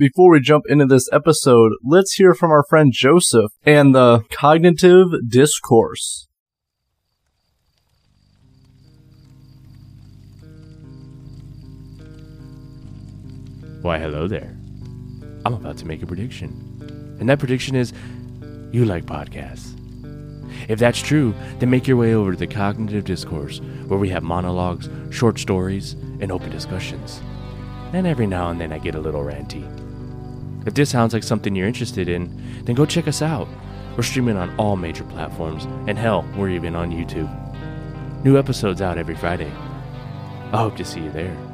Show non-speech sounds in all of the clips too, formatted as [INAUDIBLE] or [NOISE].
Before we jump into this episode, let's hear from our friend Joseph and the cognitive discourse. Why, hello there. I'm about to make a prediction. And that prediction is you like podcasts. If that's true, then make your way over to the Cognitive Discourse, where we have monologues, short stories, and open discussions. And every now and then I get a little ranty. If this sounds like something you're interested in, then go check us out. We're streaming on all major platforms, and hell, we're even on YouTube. New episodes out every Friday. I hope to see you there.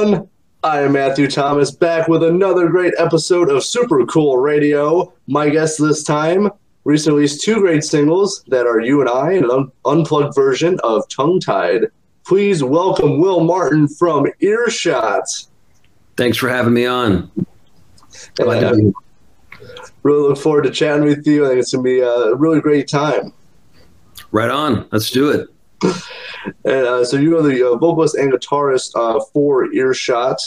Everyone. I am Matthew Thomas, back with another great episode of Super Cool Radio. My guest this time recently released two great singles that are You and I, an un- unplugged version of Tongue Tied. Please welcome Wil Martin from Earshot. Thanks for having me on. And, really look forward to chatting with you. I think it's going to be a really great time. Right on. Let's do it. And uh, so you are the uh, vocalist and guitarist uh, for Earshot.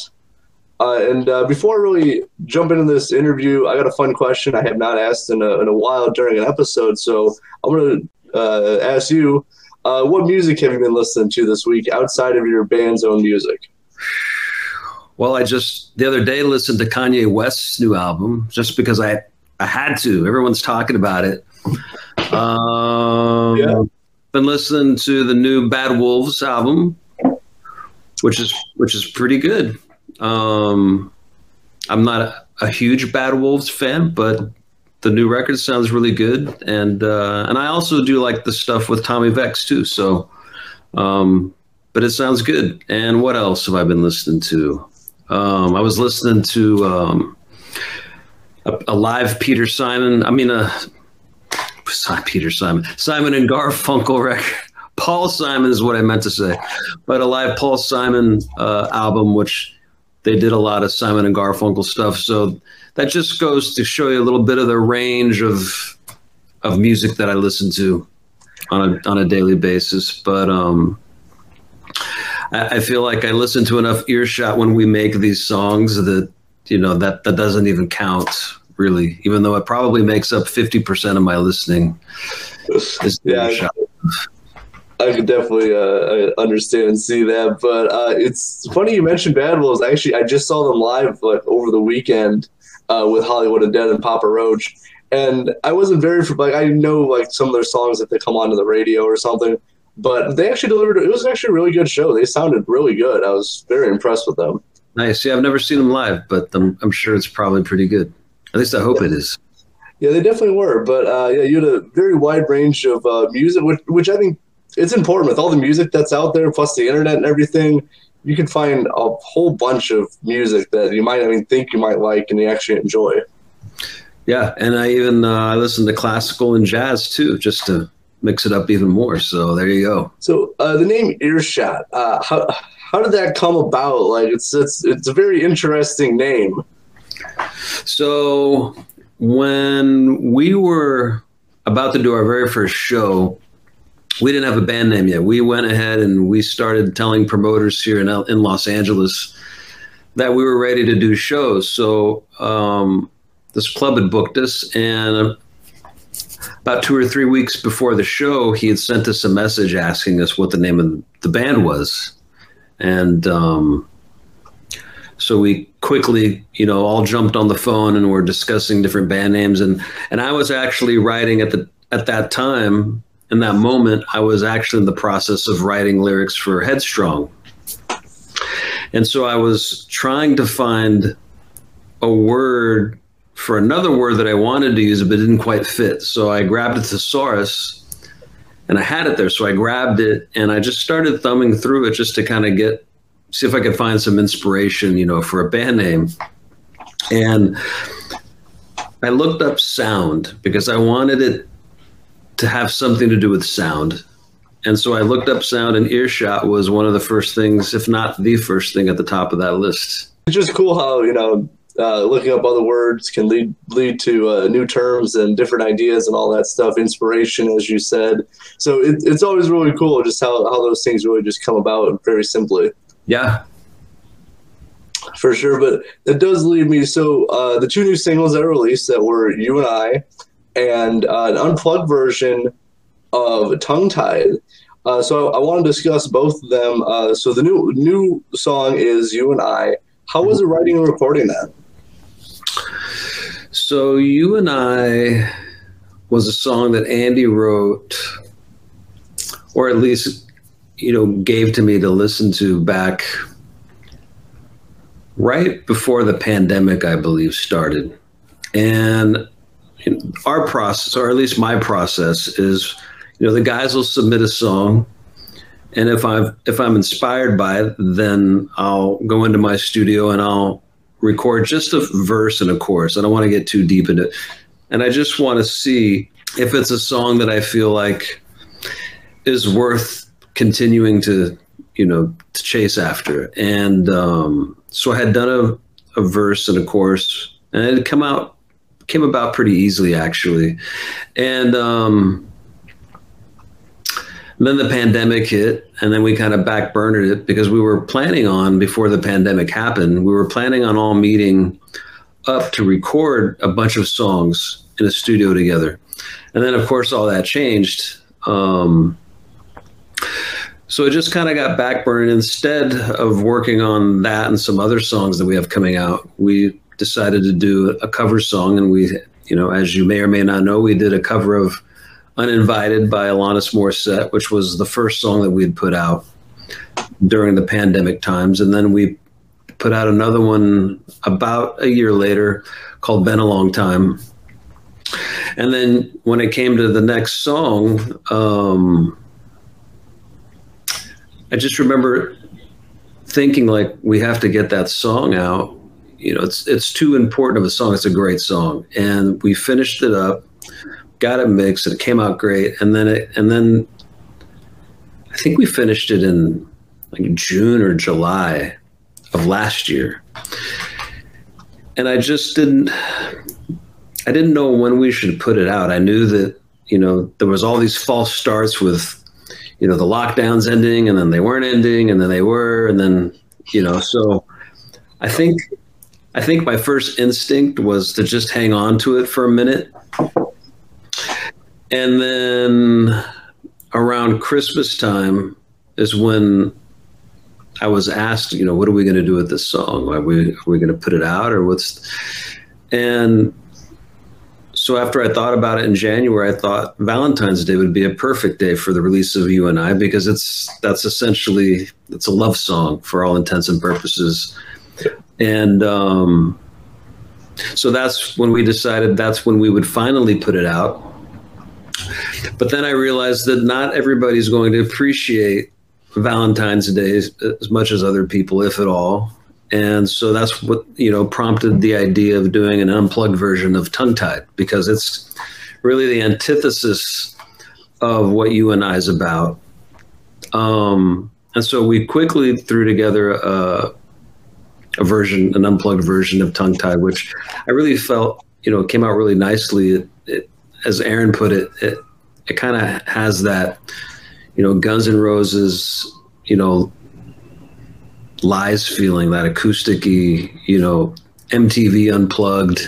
Uh, and uh, before I really jump into this interview, I got a fun question I have not asked in a, in a while during an episode. So I'm going to uh, ask you, uh, what music have you been listening to this week outside of your band's own music? Well, I just the other day listened to Kanye West's new album just because I I had to. Everyone's talking about it. Um, Yeah. Been listening to the new Bad Wolves album, which is which is pretty good. Um, I'm not a, a huge Bad Wolves fan, but the new record sounds really good, and uh, and I also do like the stuff with Tommy Vext too. So, um, but it sounds good. And what else have I been listening to? Um, I was listening to um, a, a live Peter Simon. I mean, a not Peter Simon, Simon and Garfunkel record. [LAUGHS] Paul Simon is what I meant to say, but a live Paul Simon uh, album, which they did a lot of Simon and Garfunkel stuff. So that just goes to show you a little bit of the range of of music that I listen to on a on a daily basis. But um, I, I feel like I listen to enough earshot when we make these songs that you know that that doesn't even count really, even though it probably makes up fifty percent of my listening. [LAUGHS] Is Yeah. I could definitely uh, understand and see that. But uh, it's funny you mentioned Bad Wolves. Actually, I just saw them live like over the weekend uh, with Hollywood Undead and Papa Roach, and I wasn't very like I know like some of their songs if they come onto the radio or something. But they actually delivered. It was actually a really good show. They sounded really good. I was very impressed with them. Nice. Yeah, I've never seen them live, but I'm, I'm sure it's probably pretty good. At least I hope it is. Yeah, they definitely were. But uh, yeah, you had a very wide range of uh, music, which, which I think it's important with all the music that's out there, plus the internet and everything. You can find a whole bunch of music that you might not even think you might like and you actually enjoy. Yeah, and I even uh, I listen to classical and jazz too, just to mix it up even more. So there you go. So uh, the name Earshot, uh, how how did that come about? Like it's it's it's a very interesting name. So when we were about to do our very first show, we didn't have a band name yet. We went ahead and we started telling promoters here in in Los Angeles that we were ready to do shows. So um, this club had booked us, and about two or three weeks before the show, he had sent us a message asking us what the name of the band was, and um, so we quickly, you know, all jumped on the phone and were discussing different band names, and and I was actually writing at the at that time in that moment, I was actually in the process of writing lyrics for Headstrong. And so I was trying to find a word for another word that I wanted to use, but didn't quite fit. So I grabbed a thesaurus and I had it there. So I grabbed it and I just started thumbing through it just to kind of get see if I could find some inspiration, you know, for a band name. And I looked up sound because I wanted it to have something to do with sound. And so I looked up sound, and earshot was one of the first things, if not the first thing at the top of that list. It's just cool how you know uh, looking up other words can lead lead to uh, new terms and different ideas and all that stuff. Inspiration, as you said. So it, it's always really cool just how how those things really just come about very simply. Yeah. For sure, but it does lead me. So uh, the two new singles that released that were "You and I" and uh, an unplugged version of "Tongue Tied." Uh, so I, I want to discuss both of them. Uh, so the new new song is "You and I." How was it writing and recording that? So you and I was a song that Andy wrote, or at least you know gave to me to listen to back right before the pandemic, I believe, started. And our process, or at least my process, is you know the guys will submit a song, and if I'm if I'm inspired by it, then I'll go into my studio and I'll record just a verse and a chorus. I don't want to get too deep into it, and I just want to see if it's a song that I feel like is worth continuing to you know to chase after. And um, so I had done a, a verse and a chorus, and it had come out came about pretty easily actually, and. Um, then the pandemic hit, and then we kind of backburnered it because we were planning on before the pandemic happened. We were planning on all meeting up to record a bunch of songs in a studio together, and then of course all that changed. Um, so it just kind of got backburned. Instead of working on that and some other songs that we have coming out, we decided to do a cover song, and we, you know, as you may or may not know, we did a cover of Uninvited by Alanis Morissette, which was the first song that we had put out during the pandemic times. And then we put out another one about a year later called Been a Long Time. And then when it came to the next song, um, I just remember thinking like we have to get that song out. You know, it's it's too important of a song. It's a great song, and we finished it up got it mixed and it came out great. And then it, and then I think we finished it in like June or July of last year. And I just didn't, I didn't know when we should put it out. I knew that, you know, there was all these false starts with, you know, the lockdowns ending and then they weren't ending and then they were. And then, you know, so I think, I think my first instinct was to just hang on to it for a minute and then around Christmas time is when I was asked, you know, what are we going to do with this song? Are we are we going to put it out or what's? And so after I thought about it in January, I thought Valentine's Day would be a perfect day for the release of You and I because it's that's essentially it's a love song for all intents and purposes, and um, so that's when we decided that's when we would finally put it out but then I realized that not everybody's going to appreciate Valentine's Day as much as other people, if at all. And so that's what, you know, prompted the idea of doing an unplugged version of Tongue Tied because it's really the antithesis of what you and I is about. Um, and so we quickly threw together a, a version, an unplugged version of Tongue Tied, which I really felt, you know, came out really nicely. It, it, as Aaron put it, it, it kind of has that, you know, Guns N' Roses, you know, lies feeling, that acousticy, you know, MTV unplugged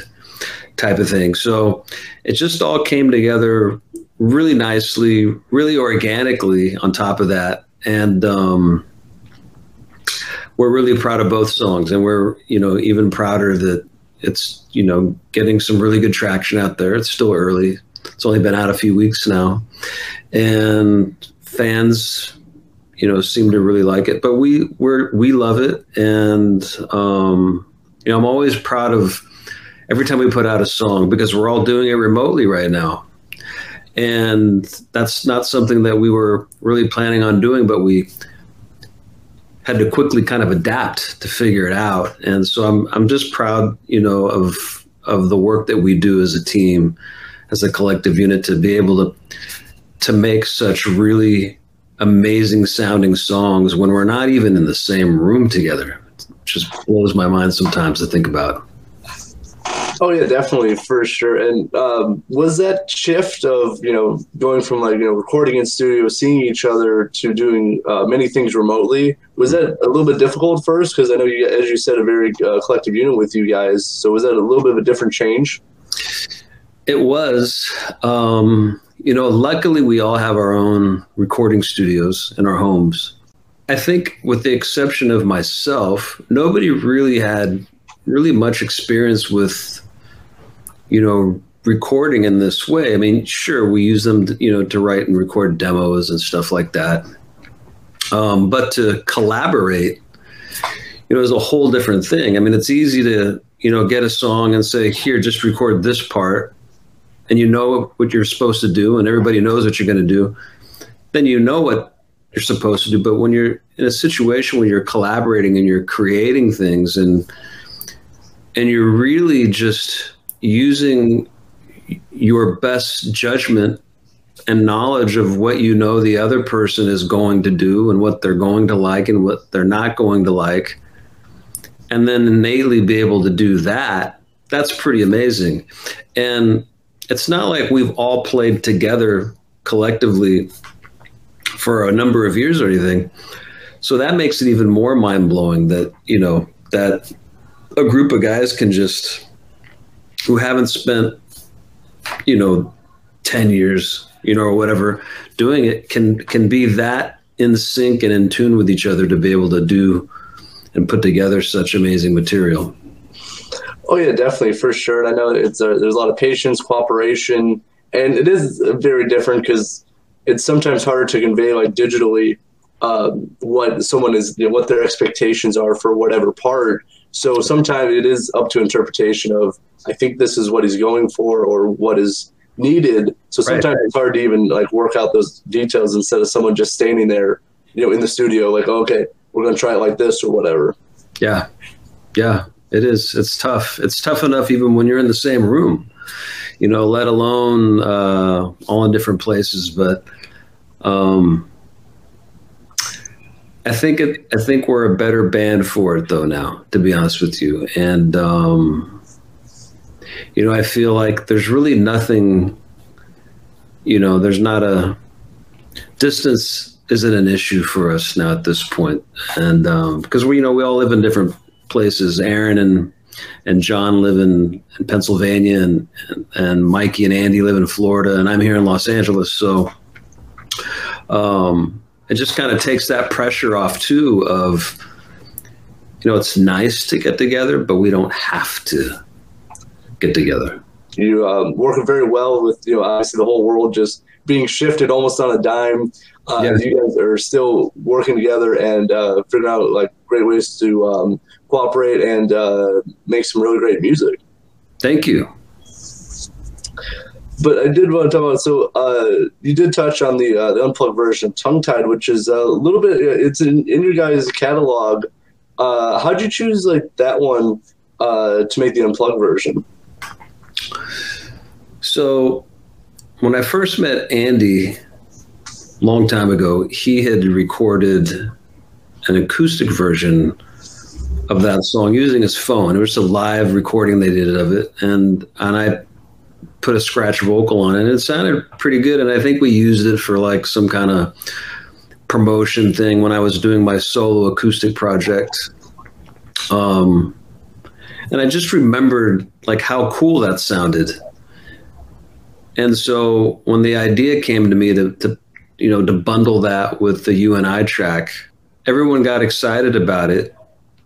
type of thing. So it just all came together really nicely, really organically on top of that. And um, we're really proud of both songs. And we're, you know, even prouder that it's, you know, getting some really good traction out there. It's still early. It's only been out a few weeks now, and fans, you know, seem to really like it. But we we we love it, and um, you know, I'm always proud of every time we put out a song because we're all doing it remotely right now. And that's not something that we were really planning on doing, but we had to quickly kind of adapt to figure it out. And so I'm I'm just proud, you know, of of the work that we do as a team, as a collective unit, to be able to to make such really amazing sounding songs when we're not even in the same room together. It just blows my mind sometimes to think about. Oh yeah, definitely for sure. And um, was that shift of you know going from like you know recording in studio, seeing each other, to doing uh, many things remotely? Was that a little bit difficult first? Because I know you, as you said, a very uh, collective unit with you guys. So was that a little bit of a different change? It was. Um, you know, luckily we all have our own recording studios in our homes. I think, with the exception of myself, nobody really had really much experience with you know, recording in this way. I mean, sure, we use them, you know, to write and record demos and stuff like that. Um, but to collaborate, you know, is a whole different thing. I mean, it's easy to, you know, get a song and say, here, just record this part, and you know what you're supposed to do, and everybody knows what you're going to do. Then you know what you're supposed to do. But when you're in a situation where you're collaborating and you're creating things and and you're really just using your best judgment and knowledge of what you know the other person is going to do and what they're going to like and what they're not going to like and then innately be able to do that that's pretty amazing and it's not like we've all played together collectively for a number of years or anything so that makes it even more mind-blowing that you know that a group of guys can just who haven't spent, you know, 10 years, you know, or whatever doing it can can be that in sync and in tune with each other to be able to do and put together such amazing material. Oh yeah, definitely for sure. And I know it's a, there's a lot of patience, cooperation, and it is very different because it's sometimes harder to convey like digitally um, what someone is, you know, what their expectations are for whatever part. So sometimes it is up to interpretation of I think this is what he's going for or what is needed. So sometimes right. it's hard to even like work out those details instead of someone just standing there, you know, in the studio, like, okay, we're going to try it like this or whatever. Yeah. Yeah. It is. It's tough. It's tough enough even when you're in the same room, you know, let alone uh, all in different places. But um, I think it, I think we're a better band for it though now, to be honest with you. And um, you know, I feel like there's really nothing, you know, there's not a distance isn't an issue for us now at this point. And because um, we, you know, we all live in different places. Aaron and and John live in, in Pennsylvania, and, and, and Mikey and Andy live in Florida, and I'm here in Los Angeles. So um, it just kind of takes that pressure off too. Of you know, it's nice to get together, but we don't have to get together. You um, work very well with you know obviously the whole world just being shifted almost on a dime. Uh, yeah. You guys are still working together and uh, figuring out like great ways to um, cooperate and uh, make some really great music. Thank you. But I did want to talk about so uh, you did touch on the, uh, the unplugged version of Tongue Tied, which is a little bit it's in, in your guys' catalog. Uh, how'd you choose like that one uh, to make the unplugged version? So when I first met Andy long time ago, he had recorded an acoustic version of that song using his phone. It was a live recording they did of it, and and I put a scratch vocal on it. And it sounded pretty good, and I think we used it for like some kind of promotion thing when I was doing my solo acoustic project. Um, and I just remembered like how cool that sounded. And so when the idea came to me to, to you know to bundle that with the You and I track, everyone got excited about it,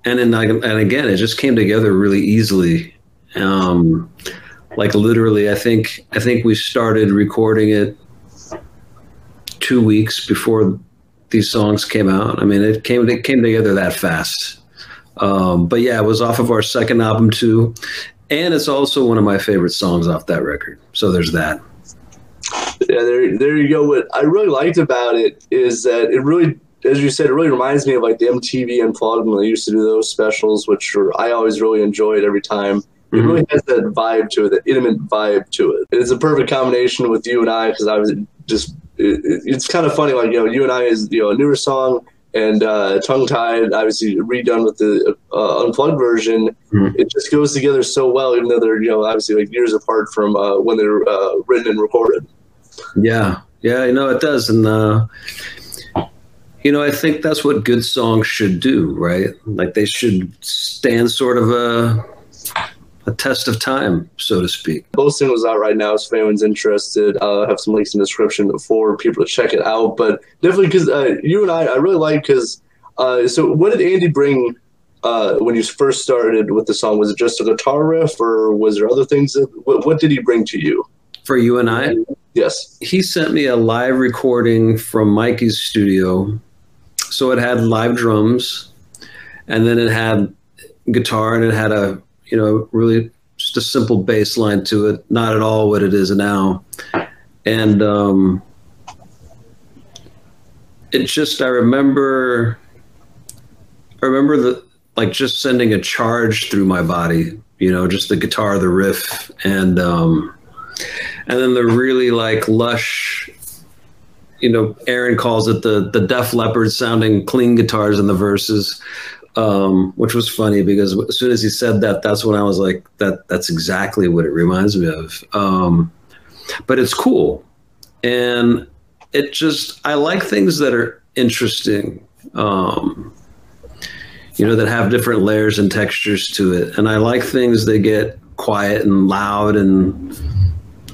and then and again it just came together really easily. Um, like literally, I think I think we started recording it two weeks before these songs came out. I mean, it came it came together that fast. Um, but yeah, it was off of our second album too, and it's also one of my favorite songs off that record. So there's that. Yeah, there, there you go. What I really liked about it is that it really as you said, it really reminds me of like the MTV Unplugged when they used to do those specials, which were, I always really enjoyed every time. It Mhm. really has that vibe to it, that intimate vibe to it. It's a perfect combination with you and I because I was just, it, it- it's kind of funny. Like, you know, you and I is, you know, a newer song and uh, Tongue Tied, obviously redone with the uh, Unplugged version. Mhm. It just goes together so well, even though they're, you know, obviously like years apart from uh, when they're uh, written and recorded. Yeah, yeah, I know it does, and uh, you know, I think that's what good songs should do, right? Like they should stand sort of a a test of time, so to speak. both singles out right now. If anyone's interested, uh, have some links in the description for people to check it out. But definitely because uh, you and I, I really like because. Uh, so what did Andy bring uh, when you first started with the song? Was it just a guitar riff, or was there other things? That, what, what did he bring to you? For you and I, Yes. he sent me a live recording from Mikey's studio. So it had live drums, and then it had guitar, and it had a you know really just a simple bass line to it. Not at all what it is now, and um, it just I remember. I remember the like just sending a charge through my body. You know, just the guitar, the riff, and um, and then the really like lush you know aaron calls it the the def leppard sounding clean guitars in the verses um, which was funny because as soon as he said that that's when i was like that that's exactly what it reminds me of. Um, but it's cool. And it just i like things that are interesting um, you know that have different layers and textures to it. And i like things that get quiet and loud and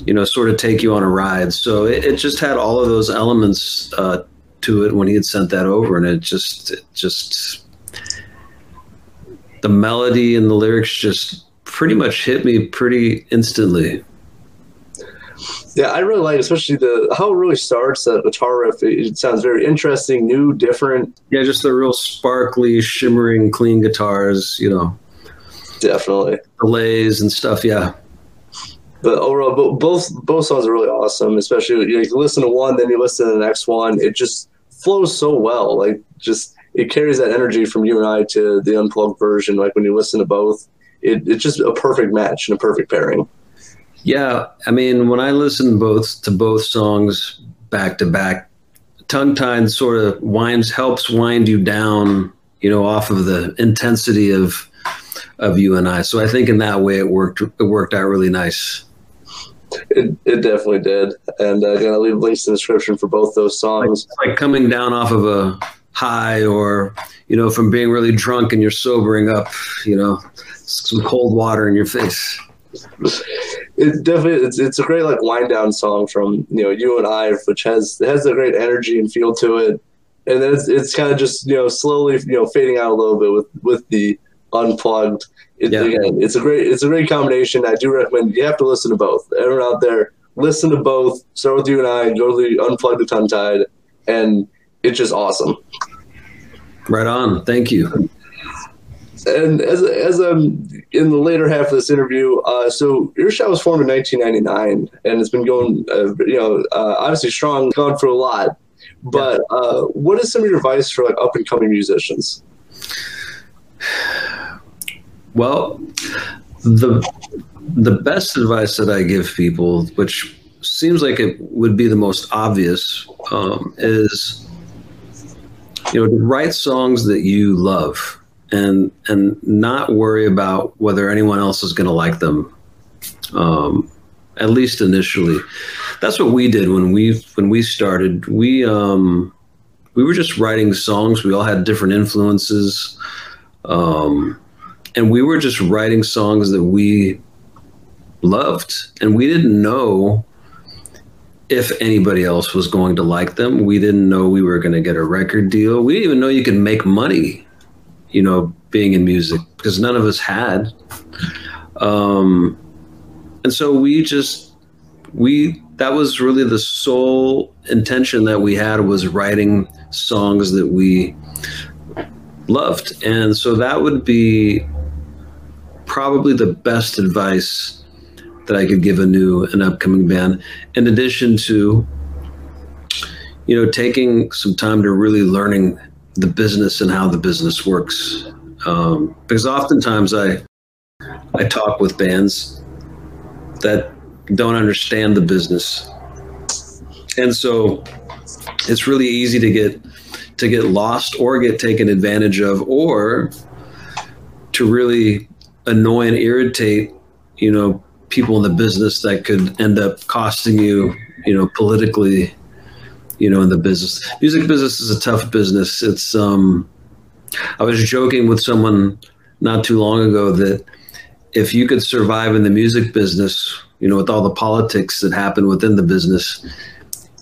you know, sort of take you on a ride. So it, it just had all of those elements uh, to it when he had sent that over, and it just, it just the melody and the lyrics just pretty much hit me pretty instantly. Yeah, I really like, especially the how it really starts. That guitar riff. It, it sounds very interesting, new, different. Yeah, just the real sparkly, shimmering, clean guitars. You know, Definitely. delays and stuff. Yeah, But overall, bo- both both songs are really awesome. Especially you, know, you listen to one, then you listen to the next one. It just flows so well. Like just it carries that energy from you and I to the unplugged version. Like when you listen to both, it, it's just a perfect match and a perfect pairing. yeah. I mean, when I listen both to both songs back to back, tongue tied sort of winds helps wind you down. You know, off of the intensity of of you and I. So I think in that way it worked. It worked out really nice. It, it definitely did. And uh, gonna leave links in the description for both those songs. It's like coming down off of a high, or you know, from being really drunk and you're sobering up. You know, some cold water in your face. It definitely it's it's a great like wind down song from you know you and I, which has it has a great energy and feel to it. And then it's it's kind of just you know slowly you know fading out a little bit with with the unplugged. It, Yeah. Again, it's a great it's a great combination. I do recommend you have to listen to both. Everyone out there, listen to both. Start with you and I. Go to the unplugged the tongue tied, and it's just awesome. Right on. Thank you. and as as um in the later half of this interview, uh, so Earshot was formed in 1999, and it's been going, uh, you know, uh, obviously strong, gone through a lot. But uh, what is some of your advice for like up and coming musicians? Well, the the best advice that I give people, which seems like it would be the most obvious, um, is you know write songs that you love and and not worry about whether anyone else is going to like them. Um, at least initially, that's what we did when we when we started. We um, we were just writing songs. We all had different influences. Um, and we were just writing songs that we loved and we didn't know if anybody else was going to like them. We didn't know we were going to get a record deal. We didn't even know you could make money you know being in music because none of us had. Um, and so we just we that was really the sole intention that we had was writing songs that we loved and so that would be probably the best advice that I could give a new and upcoming band. In addition to, you know, taking some time to really learning the business and how the business works. Um, because oftentimes I I talk with bands that don't understand the business, and so it's really easy to get to get lost or get taken advantage of, or to really annoy and irritate, you know, people in the business that could end up costing you, you know, politically, you know, in the business. Music business is a tough business. It's um I was joking with someone not too long ago that if you could survive in the music business, you know, with all the politics that happen within the business,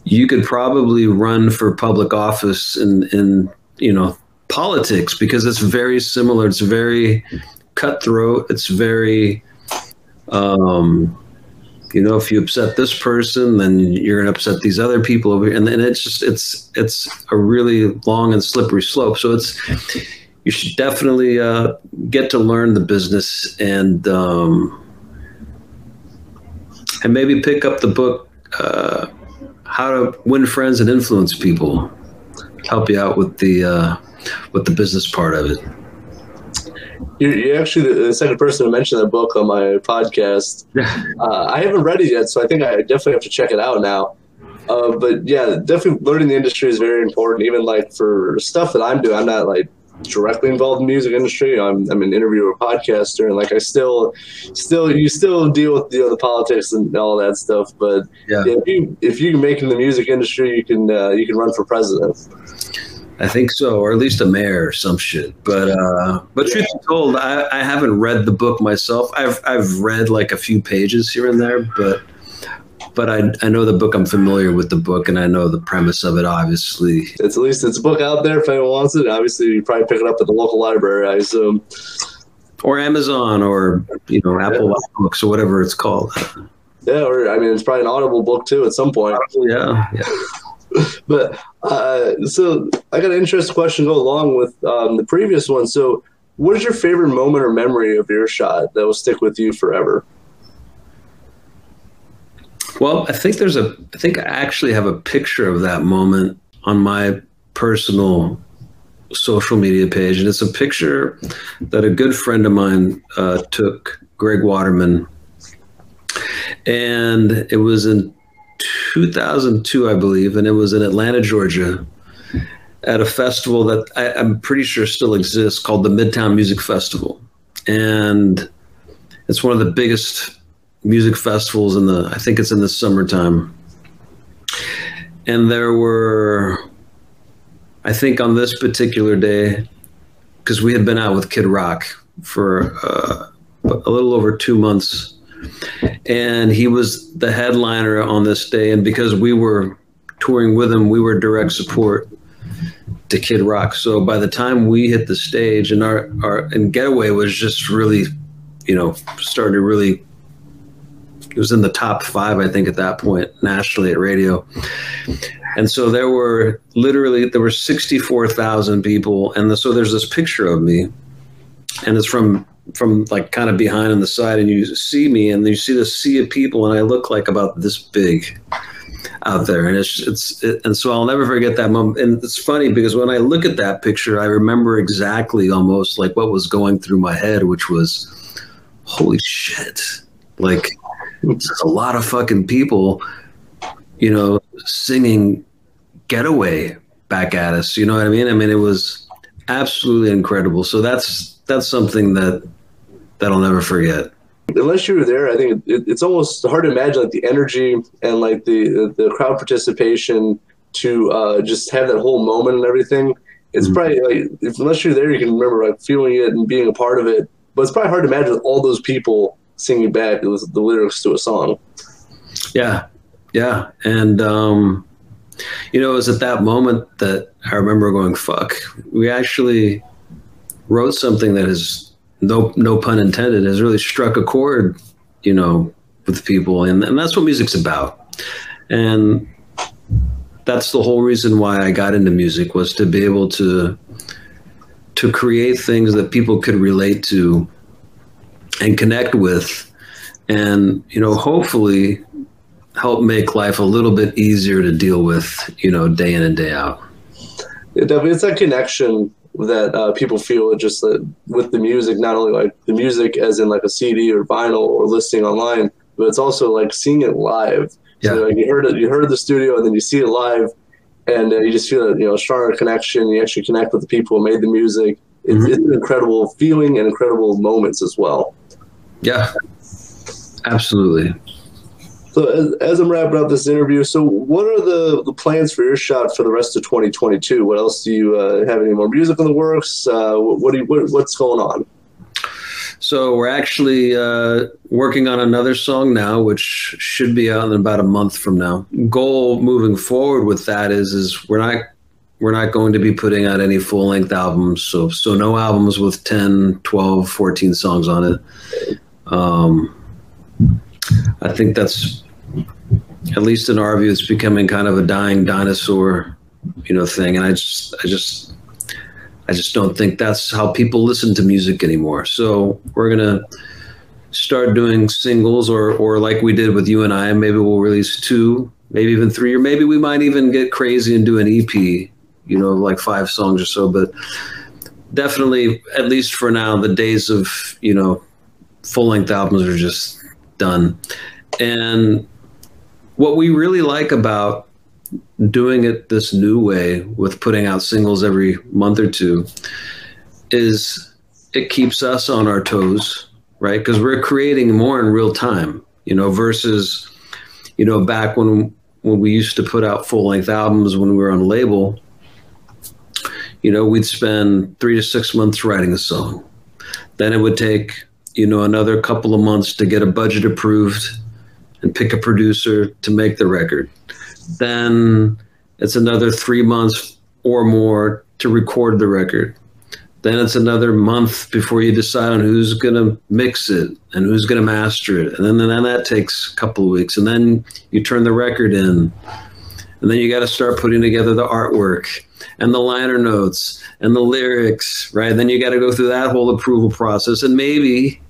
you could probably run for public office in in, you know, politics because it's very similar. It's very cutthroat. It's very um you know if you upset this person then you're going to upset these other people over here and then it's just it's it's a really long and slippery slope so it's you should definitely uh, get to learn the business and um, and maybe pick up the book uh, how to win friends and influence people help you out with the uh, with the business part of it You're, you're actually the second person to mention that book on my podcast. [LAUGHS] Uh, I haven't read it yet, so I think I definitely have to check it out now. Uh, but yeah, definitely learning the industry is very important. Even like for stuff that I'm doing, I'm not like directly involved in the music industry. I'm, I'm an interviewer, podcaster, and like I still, still, you still deal with you know, the politics and all that stuff. But Yeah. yeah, if you if you can make it in the music industry, you can uh, you can run for president. I think so, or at least a mayor or some shit. But uh, but truth be told, I, I haven't read the book myself. I've I've read like a few pages here and there, but but I I know the book. I'm familiar with the book, and I know the premise of it. Obviously, It's at least it's a book out there if anyone wants it. Obviously, you probably pick it up at the local library. I assume. or Amazon, or you know Apple Books, or whatever it's called. Yeah, or I mean, it's probably an Audible book too at some point. Yeah, yeah. [LAUGHS] But uh, so I got an interesting question to go along with um, the previous one. So, what is your favorite moment or memory of Earshot that will stick with you forever? Well, I think there's a. I think I actually have a picture of that moment on my personal social media page, and it's a picture that a good friend of mine uh, took, Greg Waterman, and it was in 2002, I believe, and it was in Atlanta, Georgia, at a festival that I, I'm pretty sure still exists called the Midtown Music Festival, and it's one of the biggest music festivals in the I think it's in the summertime. And there were I think on this particular day because we had been out with Kid Rock for uh, a little over 2 months. And he was the headliner on this day. And because we were touring with him we were direct support to Kid Rock. So by the time we hit the stage and our our and Getaway was just really you know started to really it was in the top five, I think, at that point nationally at radio. And so there were literally there were sixty four thousand people, and the, so there's this picture of me, and it's from from like kind of behind on the side, and you see me, and you see the sea of people, and I look like about this big out there, and it's it's it, and so I'll never forget that moment. And it's funny because when I look at that picture, I remember exactly almost like what was going through my head, which was, holy shit, like a lot of fucking people, you know, singing "Getaway" back at us. You know what I mean? I mean, it was absolutely incredible. So that's that's something that that I'll never forget. Unless you were there, I think it, it's almost hard to imagine like the energy and like the the crowd participation to uh, just have that whole moment and everything. It's Mhm. probably like if, unless you're there, you can remember like feeling it and being a part of it. But it's probably hard to imagine all those people singing back the, the lyrics to a song. Yeah, yeah, and um, you know, it was at that moment that I remember going, "Fuck." We actually wrote something that is no no pun intended has really struck a chord, you know, with people, and and that's what music's about, and that's the whole reason why I got into music was to be able to to create things that people could relate to and connect with and you know hopefully help make life a little bit easier to deal with, you know, day in and day out. It definitely, it's that connection that uh, people feel just that with the music, not only like the music as in like a CD or vinyl or listening online, but it's also like seeing it live. Yeah. So like you heard it, you heard the studio, and then you see it live, and uh, you just feel a you know stronger connection. You actually connect with the people who made the music. It's, Mhm. it's an incredible feeling and incredible moments as well. Yeah, absolutely. So as, as I'm wrapping up this interview, so what are the, the plans for Earshot for the rest of 2022? What else do you uh, have? Any more music in the works? Uh, what, you, what, what's going on? So we're actually uh, working on another song now, which should be out in about a month from now. Goal moving forward with that is is we're not we're not going to be putting out any full length albums. So so no albums with 10, 12, 14 songs on it. Um, I think that's at least in our view, it's becoming kind of a dying dinosaur, you know, thing. And I just I just I just don't think that's how people listen to music anymore. So we're gonna start doing singles, or or like we did with you and I. Maybe we'll release two, maybe even three, or maybe we might even get crazy and do an EP. You know, like five songs or so. But definitely, at least for now, the days of you know full length albums are just done. And what we really like about doing it this new way with putting out singles every month or two is it keeps us on our toes, right? Because we're creating more in real time, you know, versus, you know, back when when we used to put out full length albums when we were on label, you know, we'd spend three to six months writing a song. Then it would take, you know, another couple of months to get a budget approved and pick a producer to make the record then it's another three months or more to record the record. Then it's another month before you decide on who's going to mix it and who's going to master it. And then, then that takes a couple of weeks. And then you turn the record in. And then you got to start putting together the artwork and the liner notes and the lyrics, right? Then you got to go through that whole approval process. And maybe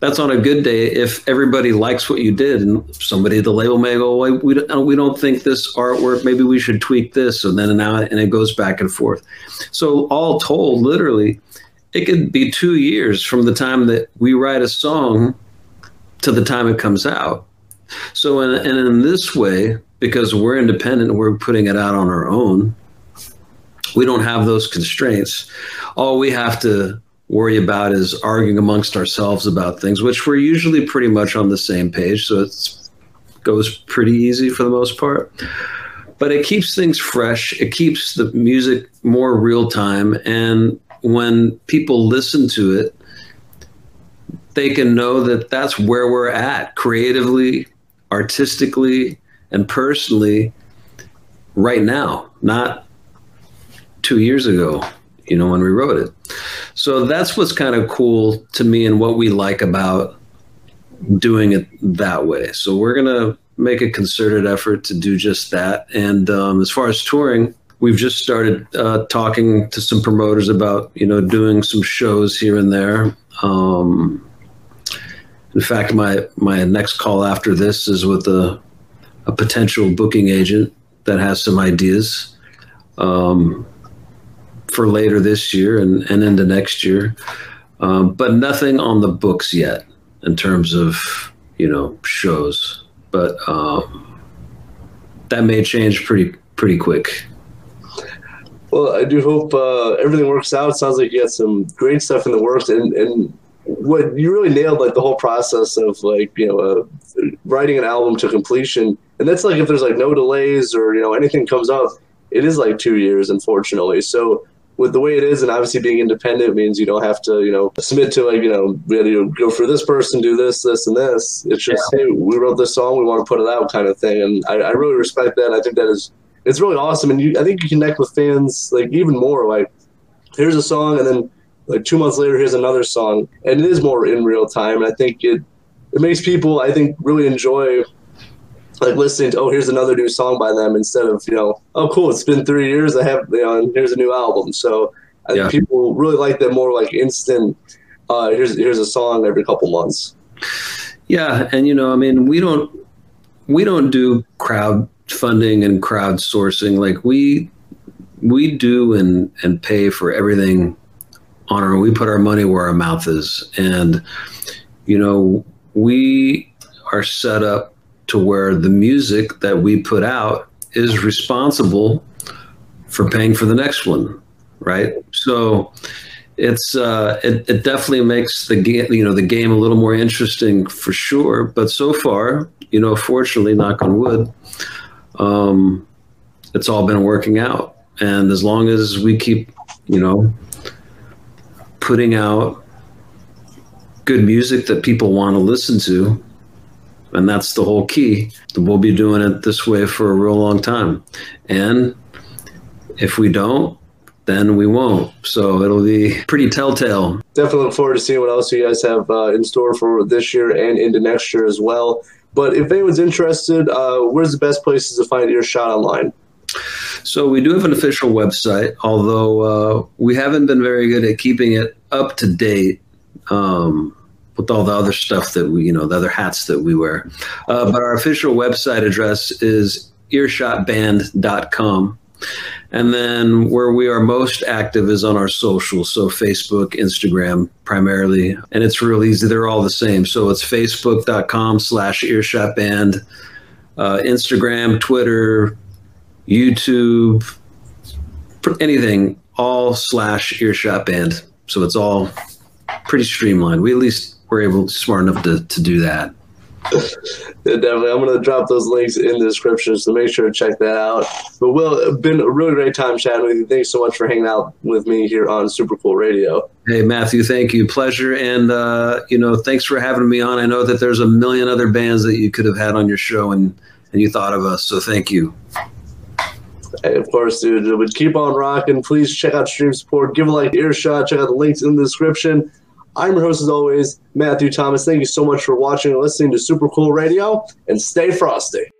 that's on a good day if everybody likes what you did and somebody at the label may go well, we don't, we don't think this artwork maybe we should tweak this and then and now and it goes back and forth. So all told literally it could be two years from the time that we write a song to the time it comes out. So in, and in this way because we're independent we're putting it out on our own we don't have those constraints. All we have to worry about is arguing amongst ourselves about things, which we're usually pretty much on the same page. So it goes pretty easy for the most part. But it keeps things fresh. It keeps the music more real time. And when people listen to it, they can know that that's where we're at creatively, artistically, and personally right now, not two years ago, you know, when we wrote it. So that's what's kind of cool to me and what we like about doing it that way. So we're going to make a concerted effort to do just that. And um, as far as touring, we've just started uh, talking to some promoters about, you know, doing some shows here and there. Um, in fact, my, my next call after this is with a, a potential booking agent that has some ideas. Um, for later this year and, and into next year, um, but nothing on the books yet in terms of you know shows. But um, that may change pretty pretty quick. Well, I do hope uh, everything works out. Sounds like you got some great stuff in the works, and and what you really nailed like the whole process of like you know uh, writing an album to completion, and that's like if there's like no delays or you know anything comes up, it is like two years, unfortunately. So with the way it is, and obviously being independent means you don't have to, you know, submit to like, you know, we had to go for this person, do this, this, and this. It's just, yeah. hey, we wrote this song, we want to put it out, kind of thing. And I, I really respect that. I think that is, it's really awesome. And you, I think you connect with fans like even more. Like, here's a song, and then like two months later, here's another song, and it is more in real time. And I think it, it makes people, I think, really enjoy like listening to oh here's another new song by them instead of you know oh cool it's been three years I have you know and here's a new album. So I Yeah. think people really like that more like instant uh here's here's a song every couple months. Yeah, and you know, I mean, we don't we don't do crowdfunding and crowdsourcing. Like we we do and and pay for everything on our we put our money where our mouth is. And you know we are set up to where the music that we put out is responsible for paying for the next one right? So it's uh, it, it definitely makes the game you know the game a little more interesting for sure. But so far you know fortunately knock on wood um, it's all been working out. And as long as we keep you know putting out good music that people want to listen to and that's the whole key we'll be doing it this way for a real long time and if we don't then we won't. So it'll be pretty telltale. Definitely look forward to seeing what else you guys have uh, in store for this year and into next year as well. But if anyone's interested, uh, where's the best places to find Earshot online? So we do have an official website, although uh, we haven't been very good at keeping it up to date. Um, with all the other stuff that we, you know, the other hats that we wear. Uh, but our official website address is earshotband.com. And then where we are most active is on our socials. So Facebook, Instagram primarily. And it's real easy. They're all the same. So it's facebook.com slash earshot band, uh, Instagram, Twitter, YouTube, anything, all slash earshot band. So it's all pretty streamlined. We at least were able, smart enough to, to do that [LAUGHS] yeah, definitely. I'm going to drop those links in the description, so make sure to check that out. But Wil, it's been a really great time chatting with you. Thanks so much for hanging out with me here on Super Cool Radio. Hey, Matthew, thank you. Pleasure. And, uh, you know, thanks for having me on. I know that there's a million other bands that you could have had on your show, and, and you thought of us, so thank you. Hey, of course, dude. But keep on rocking. Please check out Stream Support. Give a like Earshot. Check out the links in the description. I'm your host, as always, Matthew Thomas. Thank you so much for watching and listening to Super Cool Radio, and stay frosty.